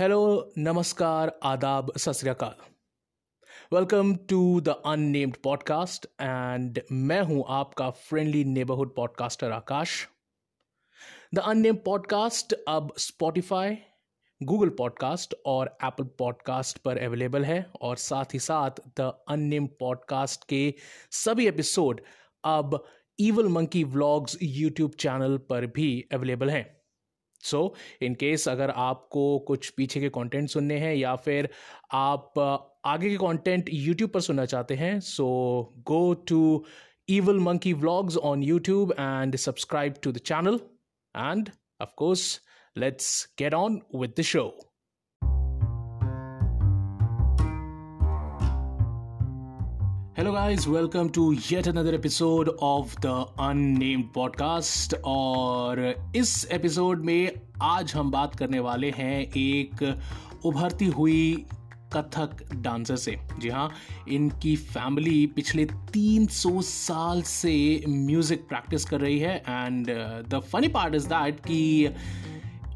Hello नमस्कार, आदाब, सत welcome to the unnamed podcast and मैं हूँ आपका friendly neighbourhood podcaster Akash. The unnamed podcast अब स्पॉटिफाई गूगल पॉडकास्ट और एप्पल पॉडकास्ट पर अवेलेबल है और साथ ही साथ द अननेम्ड पॉडकास्ट के सभी एपिसोड अब evil monkey vlogs YouTube channel पर भी अवेलेबल हैं। सो इन केस अगर आपको कुछ पीछे के कॉन्टेंट सुनने हैं या फिर आप आगे के कॉन्टेंट यूट्यूब पर सुनना चाहते हैं so go to evil monkey blogs on YouTube and subscribe to the channel and of course let's get on with the show hello guys welcome to yet another episode of the unnamed podcast और इस episode में आज हम बात करने वाले हैं एक उभरती हुई कथक डांसर से। जी हाँ इनकी फैमिली पिछले 300 साल से म्यूज़िक प्रैक्टिस कर रही है। And the funny part is that कि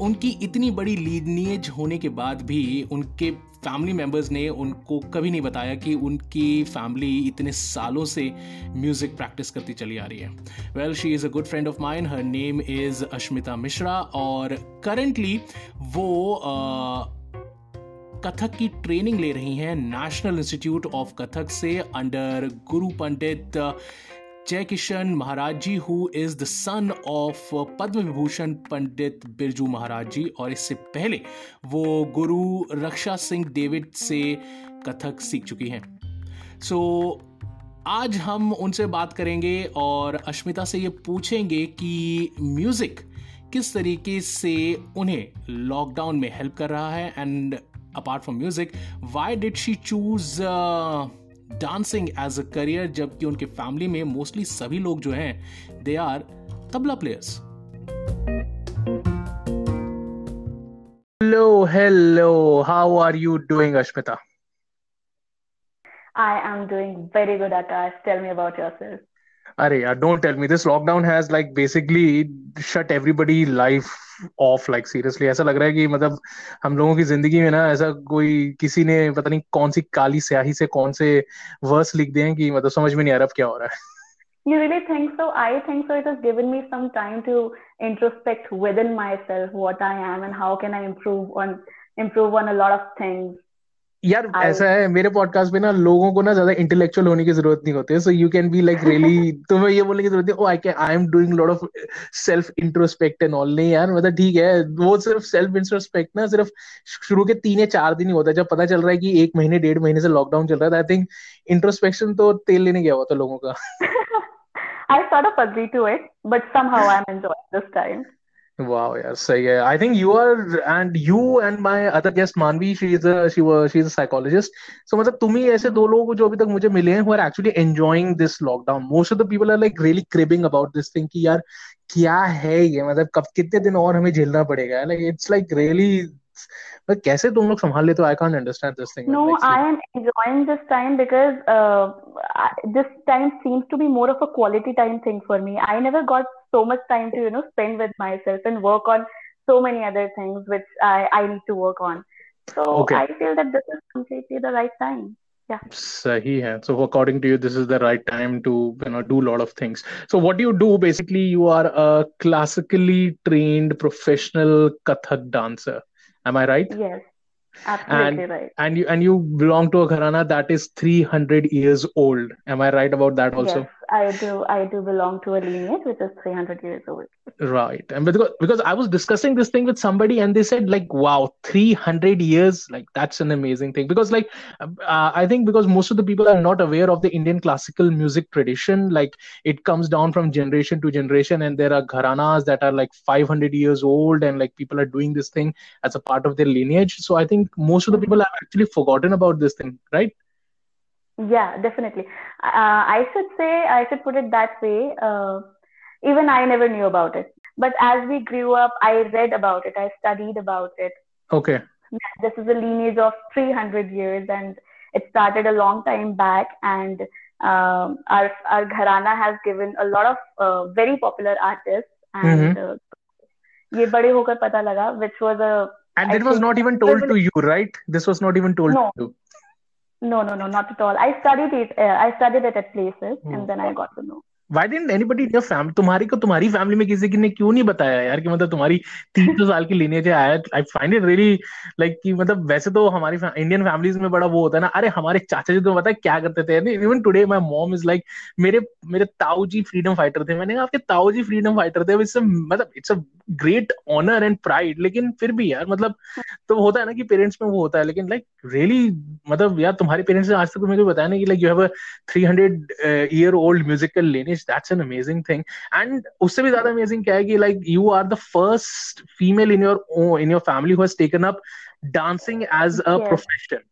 उनकी इतनी बड़ी लीडनीज होने के बाद भी उनके फैमिली मेंबर्स ने उनको कभी नहीं बताया कि उनकी फैमिली इतने सालों से म्यूज़िक प्रैक्टिस करती चली आ रही है। Well she is a good friend of mine her name is Ashmita Mishra और करेंटली वो कथक की ट्रेनिंग ले रही हैं नेशनल इंस्टीट्यूट ऑफ़ कथक से under guru Pandit Jai Kishan Maharaj ji who the son of Padma Vibhushan Pandit Birju Maharaj ji और इससे पहले वो गुरु रक्षा सिंह डेविड से कथक सीख चुकी हैं। सो so, आज हम उनसे बात करेंगे और अश्मिता से ये पूछेंगे कि म्यूज़िक किस तरीके से उन्हें लॉकडाउन में हेल्प कर रहा है and apart from music why did she choose dancing as a career जबकि उनके फैमिली में मोस्टली सभी लोग जो हैं they are tabla players hello hello how are you doing Ashmita I am doing very good Akash. Tell me about yourself. अरे यार don't tell me this lockdown has like basically shut everybody life off like seriously ऐसा लग रहा है कि मतलब हम लोगों की ज़िंदगी में ना ऐसा कोई किसी ने पता नहीं कौन सी काली स्याही से कौन से वर्स लिख दिए हैं कि मतलब समझ में नहीं आ रहा क्या हो रहा है You really think so? I think so. It has given me some time to introspect within myself, what I am and how can I improve on improve on a lot of things. यार I... ऐसा है मेरे podcast में ना लोगों को ना ज़्यादा इंटेलेक्चुअल होने की ज़रूरत नहीं होती है। So you can be like really तुम्हें ये बोलने की ज़रूरत है ओ I can I am doing lot of self introspect and all नहीं यार मतलब ठीक है वो सिर्फ़ सेल्फ इंट्रोस्पेक्ट ना सिर्फ़ शुरू के तीन या चार दिन ही होता है। जब पता चल रहा है कि एक महीने डेढ़ महीने से लॉकडाउन चल रहा है आई थिंक इंट्रोस्पेक्शन तो तेल लेने गया हुआ था लोगों का। I sort of agree to it, but somehow I'm enjoying this time. Wow, yeah, सही है. I think you are and you and my other guest Manvi, she is a she was she is a psychologist. So मतलब तुम ही ऐसे दो लोग जो अभी तक मुझे मिले हैं who are actually enjoying this lockdown. Most of the people are like really cribbing about this thing कि यार क्या है ये मतलब कब कितने दिन और हमें झेलना पड़ेगा like it's like really but कैसे तुम लोग संभाल लेते हो? I can't understand this thing. No, like, I am enjoying this time because uh, this time seems to be more of a quality time thing for me. I never got so much time to you know spend with myself and work on so many other things which I I need to work on. So okay. I feel that this is completely the right time. Yeah. Sahi hai. So according to you, this is the right time to you know do a lot of things. So what do you do? Basically, you are a classically trained professional Kathak dancer. Am I right? Yes. Absolutely and, right. And you and you belong to a gharana that is 300 years old. Am I right about that also? Yes, I do. I do belong to a lineage which is 300 years old. Right. And because because I was discussing this thing with somebody and they said like, wow, 300 years, like that's an amazing thing. Because like uh, I think because most of the people are not aware of the Indian classical music tradition, like it comes down from generation to generation, and there are gharanas that are like 500 years old, and like people are doing this thing as a part of their lineage. So I think most of the people have actually forgotten about this thing, right? Yeah, definitely. Uh, I should say, I should put it that way. Uh, even I never knew about it. But as we grew up, I read about it, I studied about it. Okay. This is a lineage of 300 years, and it started a long time back. And um, our, our gharana has given a lot of uh, very popular artists. And mm-hmm. ये बड़े होकर पता लगा which was a And it was not even told to you, right? This was not even told no. to you. No, no, no, not at all. I studied it. Uh, I studied it at places, and then I got to know. Why didn't anybody in family तुम्हारी को तुम्हारी family में किसी ने क्यों नहीं बताया यार कि मतलब तुम्हारी तीन सौ साल की लीनेज आया I find it really like कि मतलब वैसे तो हमारी इंडियन फैमिलीज़ में बड़ा वो होता है ना, अरे हमारे चाचा जी तो पता है क्या करते थे? Even today my mom is like मेरे मेरे ताऊ जी फ्रीडम फाइटर थे। मैंने कहा, आपके ताऊ जी फ्रीडम फाइटर थे इट्स मतलब it's a great honour and pride लेकिन फिर भी यार मतलब तो होता है ना कि पेरेंट्स में वो होता है। लेकिन लाइक रियली मतलब यार तुम्हारे पेरेंट्स ने आज तक मुझे बताया ना कि like you have a 300 year old musical Lineage that's an amazing thing and उससे भी ज्यादा अमेजिंग क्या है कि like you are the first female in your in your family who has taken up dancing as a profession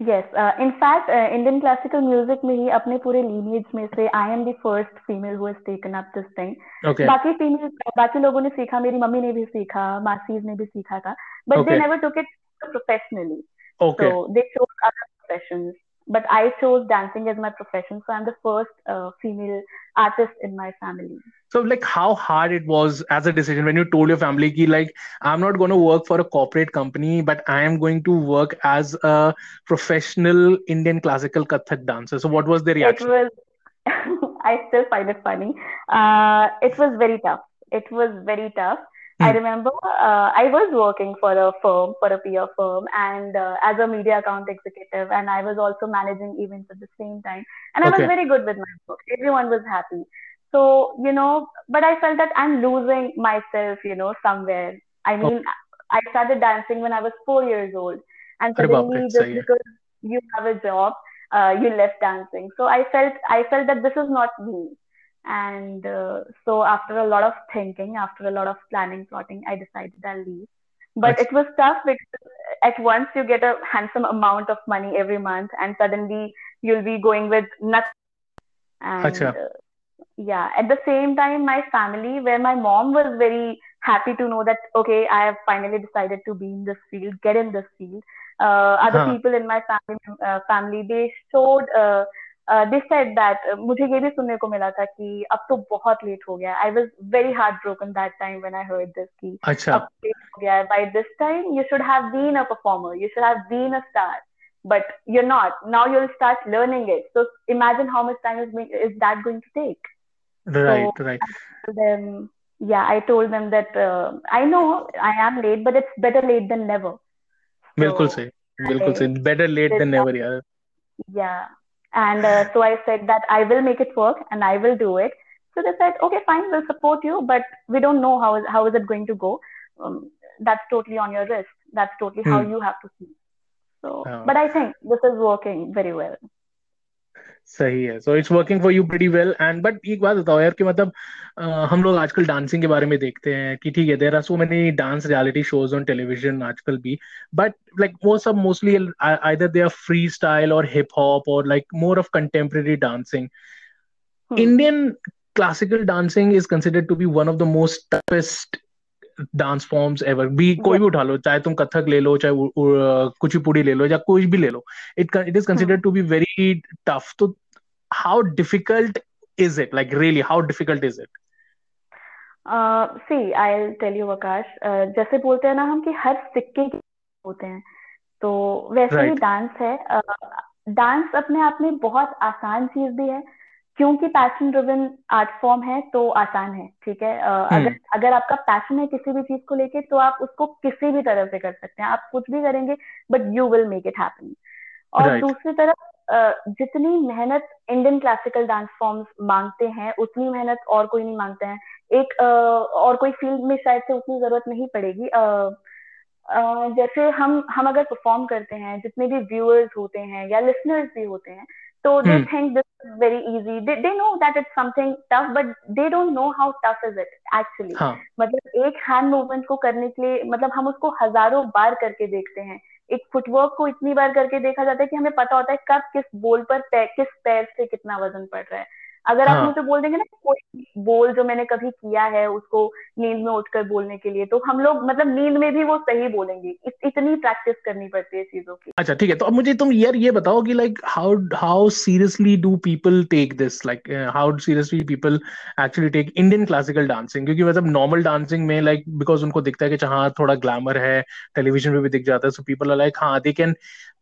yes uh, in fact uh, indian classical music में ही अपने पूरे lineage में से I am the first female who has taken up this thing okay. बाकी female बाकी लोगों ने सीखा मेरी मम्मी ने भी सीखा मासीज ने भी सीखा था but okay. they never took it professionally okay. so they chose other professions but I chose dancing as my profession. So I'm the first uh, female artist in my family. So, like, how hard it was as a decision when you told your family, ki, like, I'm not going to work for a corporate company, but I am going to work as a professional Indian classical Kathak dancer. So, what was the reaction? It was, I still find it funny. Uh, it was very tough. It was very tough I hmm. remember uh, I was working for a firm, for a PR firm, and uh, as a media account executive, and I was also managing events at the same time. And I was very good with my work. Everyone was happy. So, you know, but I felt that I'm losing myself, you know, somewhere. I mean, I started dancing when I was four years old. And suddenly, just because you have a job, uh, you left dancing. So I felt, I felt that this is not me and uh, so after a lot of thinking, after a lot of planning, plotting, I decided I'll leave. But it was tough because at once you get a handsome amount of money every month, and suddenly you'll be going with nothing. And uh, yeah, at the same time, my family, where my mom was very happy to know that okay, I have finally decided to be in this field, get in this field. Uh, other huh. people in my family, uh, family, they showed uh, this decide that मुझे ये भी सुनने को मिला था कि अब तो बहुत लेट हो गया I was very hard broken that time when I heard this की अच्छा। अब लेट हो गया by this time you should have been a performer you should have been a star but you are not now you will start learning it so imagine how much time is is that going to take right right yeah I told them that I know I am late but it's better late than never बिल्कुल सही बिल्कुल सही। Better late than never यार। या and uh, so I said that I will make it work and I will do it. So they said, okay, fine, we'll support you, but we don't know how is, how is it going to go. Um, that's totally on your risk. That's totally hmm. how you have to see. So, oh. but I think this is working very well. सही है। So it's working for you pretty well and but एक बात बताओ यार कि मतलब आ, हम लोग आजकल डांसिंग के बारे में देखते हैं कि ठीक है there are so many dance reality shows on television आजकल भी। बट लाइक वो सब mostly either they are free style और हिप हॉप और like more of contemporary dancing Indian classical dancing is considered to be one of the most toughest dance forms ever भी कोई भी उठा लो चाहे तुम कथक ले लो चाहे कुचिपुड़ी ले लो या कोई भी ले लो it it is considered to be very tough तो how difficult is it like really how difficult is it see I tell you Akash जैसे बोलते हैं ना हम कि हर सिक्के होते हैं। तो वैसे right. ही डांस है। डांस uh, अपने आप में बहुत आसान चीज़ भी है। क्योंकि पैशन ड्रिवन आर्ट फॉर्म है तो आसान है ठीक है? uh, अगर हम्म। अगर आपका पैशन है किसी भी चीज़ को लेके तो आप उसको किसी भी तरह से कर सकते हैं। आप कुछ भी करेंगे but you will make it happen और right. दूसरी तरफ़ uh, जितनी मेहनत इंडियन क्लासिकल डांस फॉर्म्स मांगते हैं उतनी मेहनत और कोई नहीं मांगते हैं। एक uh, और कोई फ़ील्ड में शायद से उतनी ज़रूरत नहीं पड़ेगी। जैसे हम हम अगर परफॉर्म करते हैं जितने भी व्यूअर्स होते हैं या लिसनर्स भी होते हैं So they hmm. think this is very easy. They, they know that it's something tough, but they don't know how tough is it actually. हाँ. मतलब एक हैंड मूवमेंट को करने के लिए मतलब हम उसको हज़ारों बार करके देखते हैं एक फुटवर्क को इतनी बार करके देखा जाता है कि हमें पता होता है कब किस बोल पर पैर किस पैर से कितना वज़न पड़ रहा है अगर आप हाँ. मुझे बोल देंगे ना कोई बोल जो मैंने कभी किया है उसको नींद में उठकर बोलने के लिए तो हम लोग मतलब नींद में भी वो सही बोलेंगे। इत, इतनी प्रैक्टिस करनी पड़ती है चीज़ों की। अच्छा ठीक है। तो अब मुझे तुम यार ये बताओ कि like how how seriously do people take this like how seriously people actually take Indian classical dancing क्योंकि मतलब नॉर्मल डांसिंग में लाइक like, बिकॉज़ उनको दिखता है कि हाँ थोड़ा ग्लैमर है टेलीविज़न पे भी दिख जाता है सो पीपल आर लाइक हाँ they can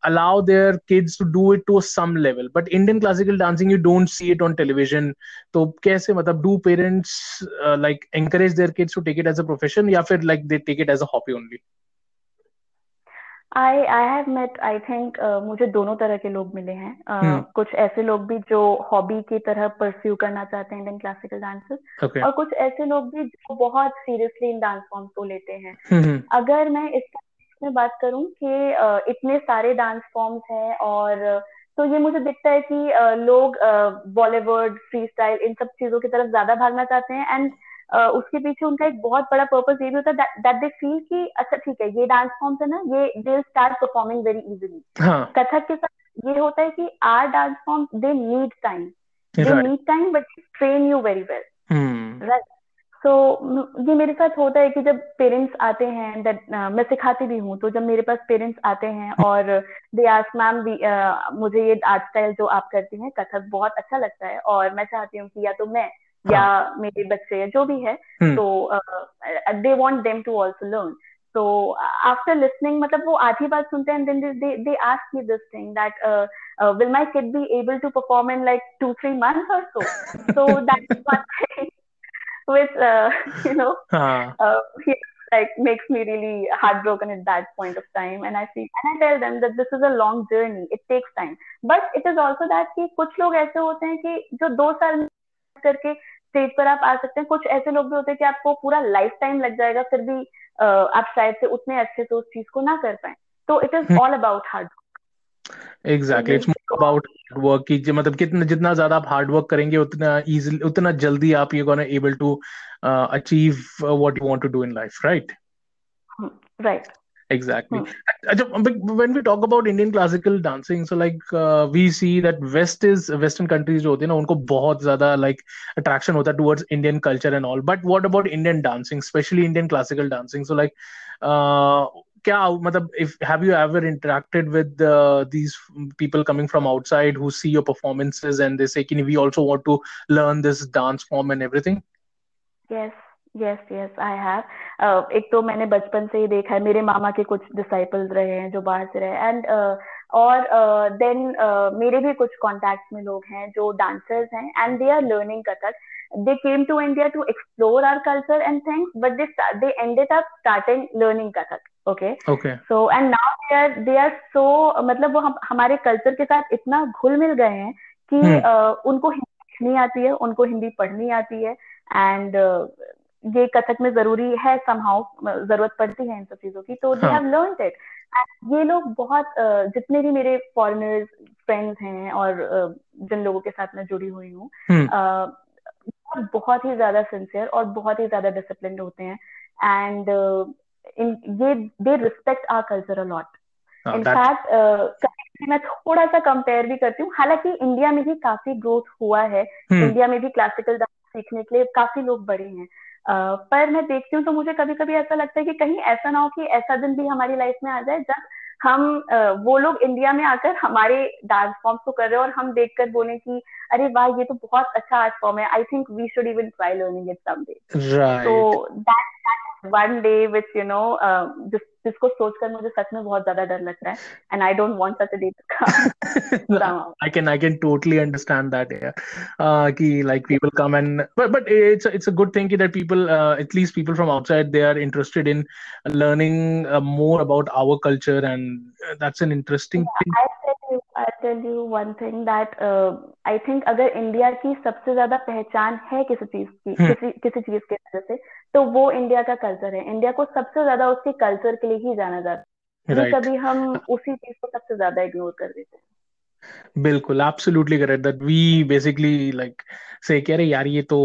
allow their kids to do it to some level but indian classical dancing you don't see it on television तो कैसे मतलब do parents uh, like encourage their kids to take it as a profession या फिर like they take it as a hobby only I I have met I think uh, मुझे दोनों तरह के लोग मिले हैं uh, hmm. कुछ ऐसे लोग भी जो हॉबी की तरह परस्यू करना चाहते हैं इंडियन क्लासिकल डांसेस okay. और कुछ ऐसे लोग भी जो बहुत सीरियसली इन डांस फॉर्म को लेते हैं hmm. अगर मैं इसका में बात करूँ कि इतने सारे डांस फॉर्म्स हैं और तो ये मुझे दिखता है कि लोग बॉलीवुड फ्री स्टाइल इन सब चीज़ों की तरफ़ ज़्यादा भागना चाहते हैं एंड उसके पीछे उनका एक बहुत बड़ा पर्पज ये भी होता है दैट दे फील कि अच्छा ठीक है ये डांस फॉर्म्स है ना ये they start performing very easily Kathak के साथ ये होता है कि our dance form they need time they need time but train you very well right तो ये मेरे साथ होता है कि जब पेरेंट्स आते हैं दैट uh, मैं सिखाती भी हूँ तो जब मेरे पास पेरेंट्स आते हैं और दे आस मैम मुझे ये आर्ट स्टाइल जो आप करती हैं कथक बहुत अच्छा लगता है और मैं चाहती हूँ कि या तो मैं हाँ. या. मेरे बच्चे या जो भी है तो they want them to also learn तो आफ्टर लिसनिंग मतलब वो आधी बात सुनते हैं then they they ask me this thing that will my kid be able to perform in like two three months और so so that is one thing which uh, you know uh. Uh, he, like makes me really heartbroken at that point of time and i see and i tell them that this is a long journey it takes time but it is also that कि कुछ लोग ऐसे होते हैं कि जो दो साल करके स्टेज पर आप आ सकते हैं कुछ ऐसे लोग भी होते हैं कि आपको पूरा लाइफ टाइम लग जाएगा फिर भी आप शायद से उतने अच्छे से उस चीज़ को ना कर पाए तो it is all about hard exactly it's more about work की मतलब कितना जितना ज़्यादा आप हार्ड वर्क करेंगे उतना इजीली उतना जल्दी आप you gonna able to achieve what you want to do in life right right exactly hmm. when we talk about indian classical dancing so like uh, we see that west is western countries होते हैं ना उनको बहुत ज़्यादा like attraction होता है towards indian culture and all but what about indian dancing especially indian classical dancing so like uh, क्या मतलब if have you ever interacted with these people coming from outside who see your performances and they say can we also want to learn this dance form and everything yes yes yes I have एक तो मैंने बचपन से ही देखा है, मेरे मामा के कुछ डिसिपल्स रहे हैं जो बाहर से रहे एंड uh, और uh, देन uh, मेरे भी कुछ कॉन्टेक्ट में लोग हैं जो डांसर्स हैं and they are learning Kathak they came to India to explore our culture and things, but they they ended up starting learning Kathak. Okay. Okay. So and now they are they are so मतलब वो हम हमारे culture के साथ इतना घुल मिल गए हैं कि hmm. uh, उनको हिंदी लिखनी आती है उनको हिंदी पढ़नी आती है एंड uh, ये कथक में ज़रूरी है समहाउ ज़रूरत पड़ती है इन सब चीज़ों की तो दे हैव लर्न इट ये लोग बहुत जितने भी मेरे फॉरेनर्स फ्रेंड्स हैं और जिन लोगों के साथ मैं जुड़ी हुई हूँ uh, बहुत ही ज़्यादा सिंसियर और बहुत ही ज़्यादा डिसिप्लिन होते हैं। एंड इन ये they respect our culture a lot in fact मैं थोड़ा सा कंपेयर भी करती हूँ। हालाँकि इंडिया में भी काफ़ी ग्रोथ हुआ है। hmm. इंडिया में भी क्लासिकल डांस सीखने के लिए काफ़ी लोग बड़े हैं। Uh, पर मैं देखती हूँ तो मुझे कभी कभी ऐसा लगता है कि कहीं ऐसा ना हो कि ऐसा दिन भी हमारी लाइफ में आ जाए जब हम वो लोग इंडिया में आकर हमारे डांस फॉर्म्स को कर रहे हैं और हम देखकर बोले कि अरे वाह ये तो बहुत अच्छा आर्ट फॉर्म है। I think we should even try learning it someday तो that one day with you know जिसको सोचकर मुझे सच में बहुत ज़्यादा डर लगता है and I don't want such a day to come I can I can totally understand that कि like people come and but but it's it's a good thing कि that people at least people from outside they are interested in learning more about our culture and that's an interesting thing I tell you one thing that I think अगर India की सबसे ज़्यादा पहचान है किसी चीज़ की किसी किसी चीज़ के वजह से तो वो इंडिया का कल्चर है। इंडिया को सबसे ज़्यादा उसके कल्चर के लिए ही जाना जाता है। right. कभी हम उसी चीज़ को सबसे ज़्यादा इग्नोर कर देते हैं। बिल्कुल absolutely correct that we basically like say कह रहे यार ये तो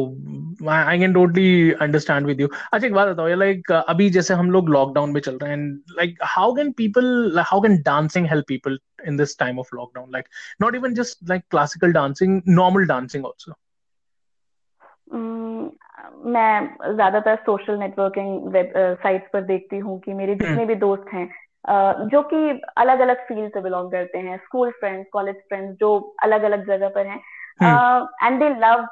I can totally understand with you अच्छा एक बात बताओ लाइक अभी जैसे हम लोग लॉकडाउन में चल रहे हैं like how can people how can dancing help people in this time of lockdown? Like not even just like classical dancing normal dancing also मैं ज़्यादातर सोशल नेटवर्किंग वेब साइट्स पर देखती हूँ कि मेरे हम्म। जितने भी दोस्त हैं जो कि अलग अलग फ़ील्ड से बिलोंग करते हैं स्कूल फ्रेंड्स कॉलेज फ्रेंड्स जो अलग अलग जगह पर हैं and they love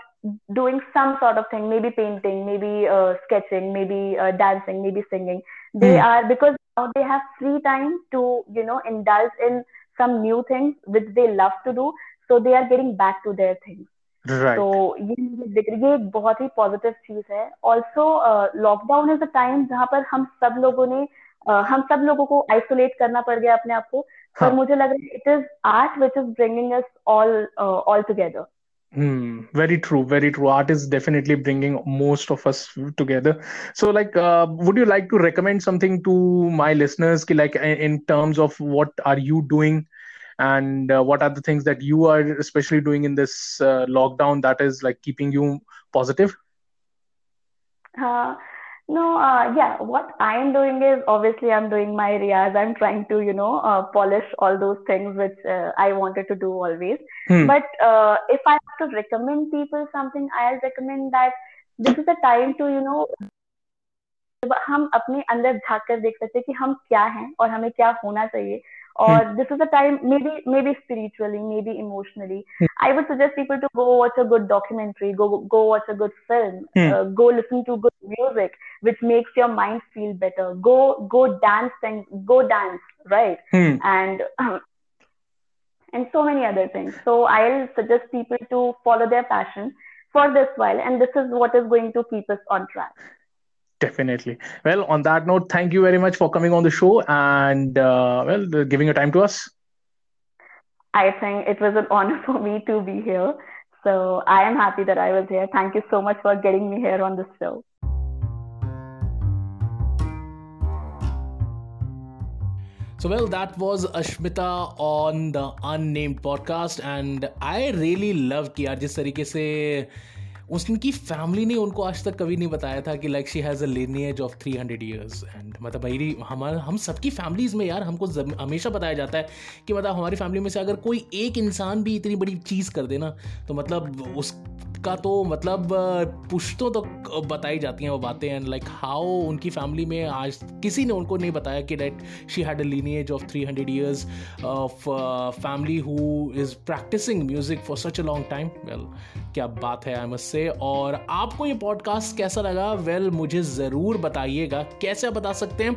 doing some sort of thing maybe painting maybe sketching maybe dancing maybe singing they are because they have free time to you know indulge in some new things which they love to do so they are getting back to their things right. तो ये मुझे ये एक बहुत ही positive चीज़ है also lockdown is a time जहाँ पर हम सब लोगों ने uh, हम सब लोगों को आइसोलेट करना पड़ गया अपने आप को हाँ. पर मुझे लग रहा है it is art which is bringing us all all together Hmm, very true, very true. Art is definitely bringing most of us together. So, like, uh, would you like to recommend something to my listeners? ki, Like, in terms of what are you doing and uh, what are the things that you are especially doing in this uh, lockdown that is like keeping you positive uh, no uh, yeah what i'm doing is obviously i'm doing my riyaz i'm trying to you know uh, polish all those things which uh, i wanted to do always hmm. but uh, if i have to recommend people something i'll recommend that this is the time to you know हम अपने अंदर झांक कर देख सकते हैं कि हम क्या हैं और हमें क्या होना चाहिए or hmm. this is the time maybe maybe spiritually maybe emotionally hmm. i would suggest people to go watch a good documentary go go watch a good film hmm. uh, go listen to good music which makes your mind feel better go go dance and go dance right hmm. and um, and so many other things so i'll suggest people to follow their passion for this while and this is what is going to keep us on track Definitely. Well, on that note, thank you very much for coming on the show and uh, well, giving your time to us. I think it was an honor for me to be here. So I am happy that I was here. Thank you so much for getting me here on this show. So, well, that was Ashmita on the Unnamed podcast, and I really love कि यार जिस तरीके से उसकी family ने उनको आज तक कभी नहीं बताया था कि like she has a lineage of three hundred years and मतलब भाई हमारा, हम सबकी फैमिलीज़ में यार हमको हमेशा बताया जाता है कि मतलब हमारी फैमिली में से अगर कोई एक इंसान भी इतनी बड़ी चीज़ कर देना तो मतलब उस का तो मतलब पुश्तों तो बताई जाती हैं वो बातें। एंड लाइक हाउ उनकी फैमिली में आज किसी ने उनको नहीं बताया कि that she had a lineage of three hundred years of family who is practising music for such a long time well क्या बात है आई मस्ट से और आपको ये पॉडकास्ट कैसा लगा? वेल well, मुझे ज़रूर बताइएगा। कैसे बता सकते हैं?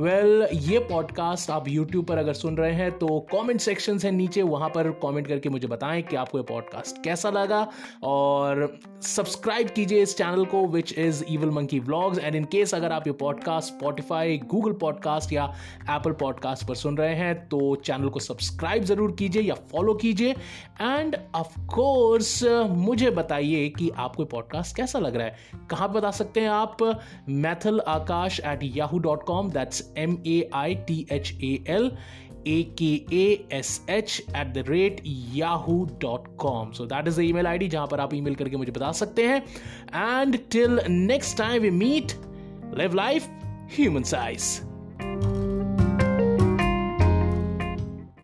वेल well, ये पॉडकास्ट आप यूट्यूब पर अगर सुन रहे हैं तो कमेंट सेक्शन है नीचे। वहाँ पर कमेंट करके मुझे बताएँ कि आपको ये पॉडकास्ट कैसा लगा। और सब्सक्राइब कीजिए इस चैनल को which is evil monkey blogs and in case अगर आप ये पॉडकास्ट स्पॉटिफाई गूगल पॉडकास्ट या एप्पल पॉडकास्ट पर सुन रहे हैं तो चैनल को सब्सक्राइब ज़रूर कीजिए या फॉलो कीजिए। एंड ऑफ़ कोर्स मुझे बताइए कि आपको पॉडकास्ट कैसा लग रहा है। कहाँ बता सकते हैं आप? Maithal Akash at Yahoo dot com that's M A I T H A L a k a s h at the rate yahoo.com so that is the email id जहाँ पर आप ईमेल करके मुझे बता सकते हैं। And till next time we meet live life human size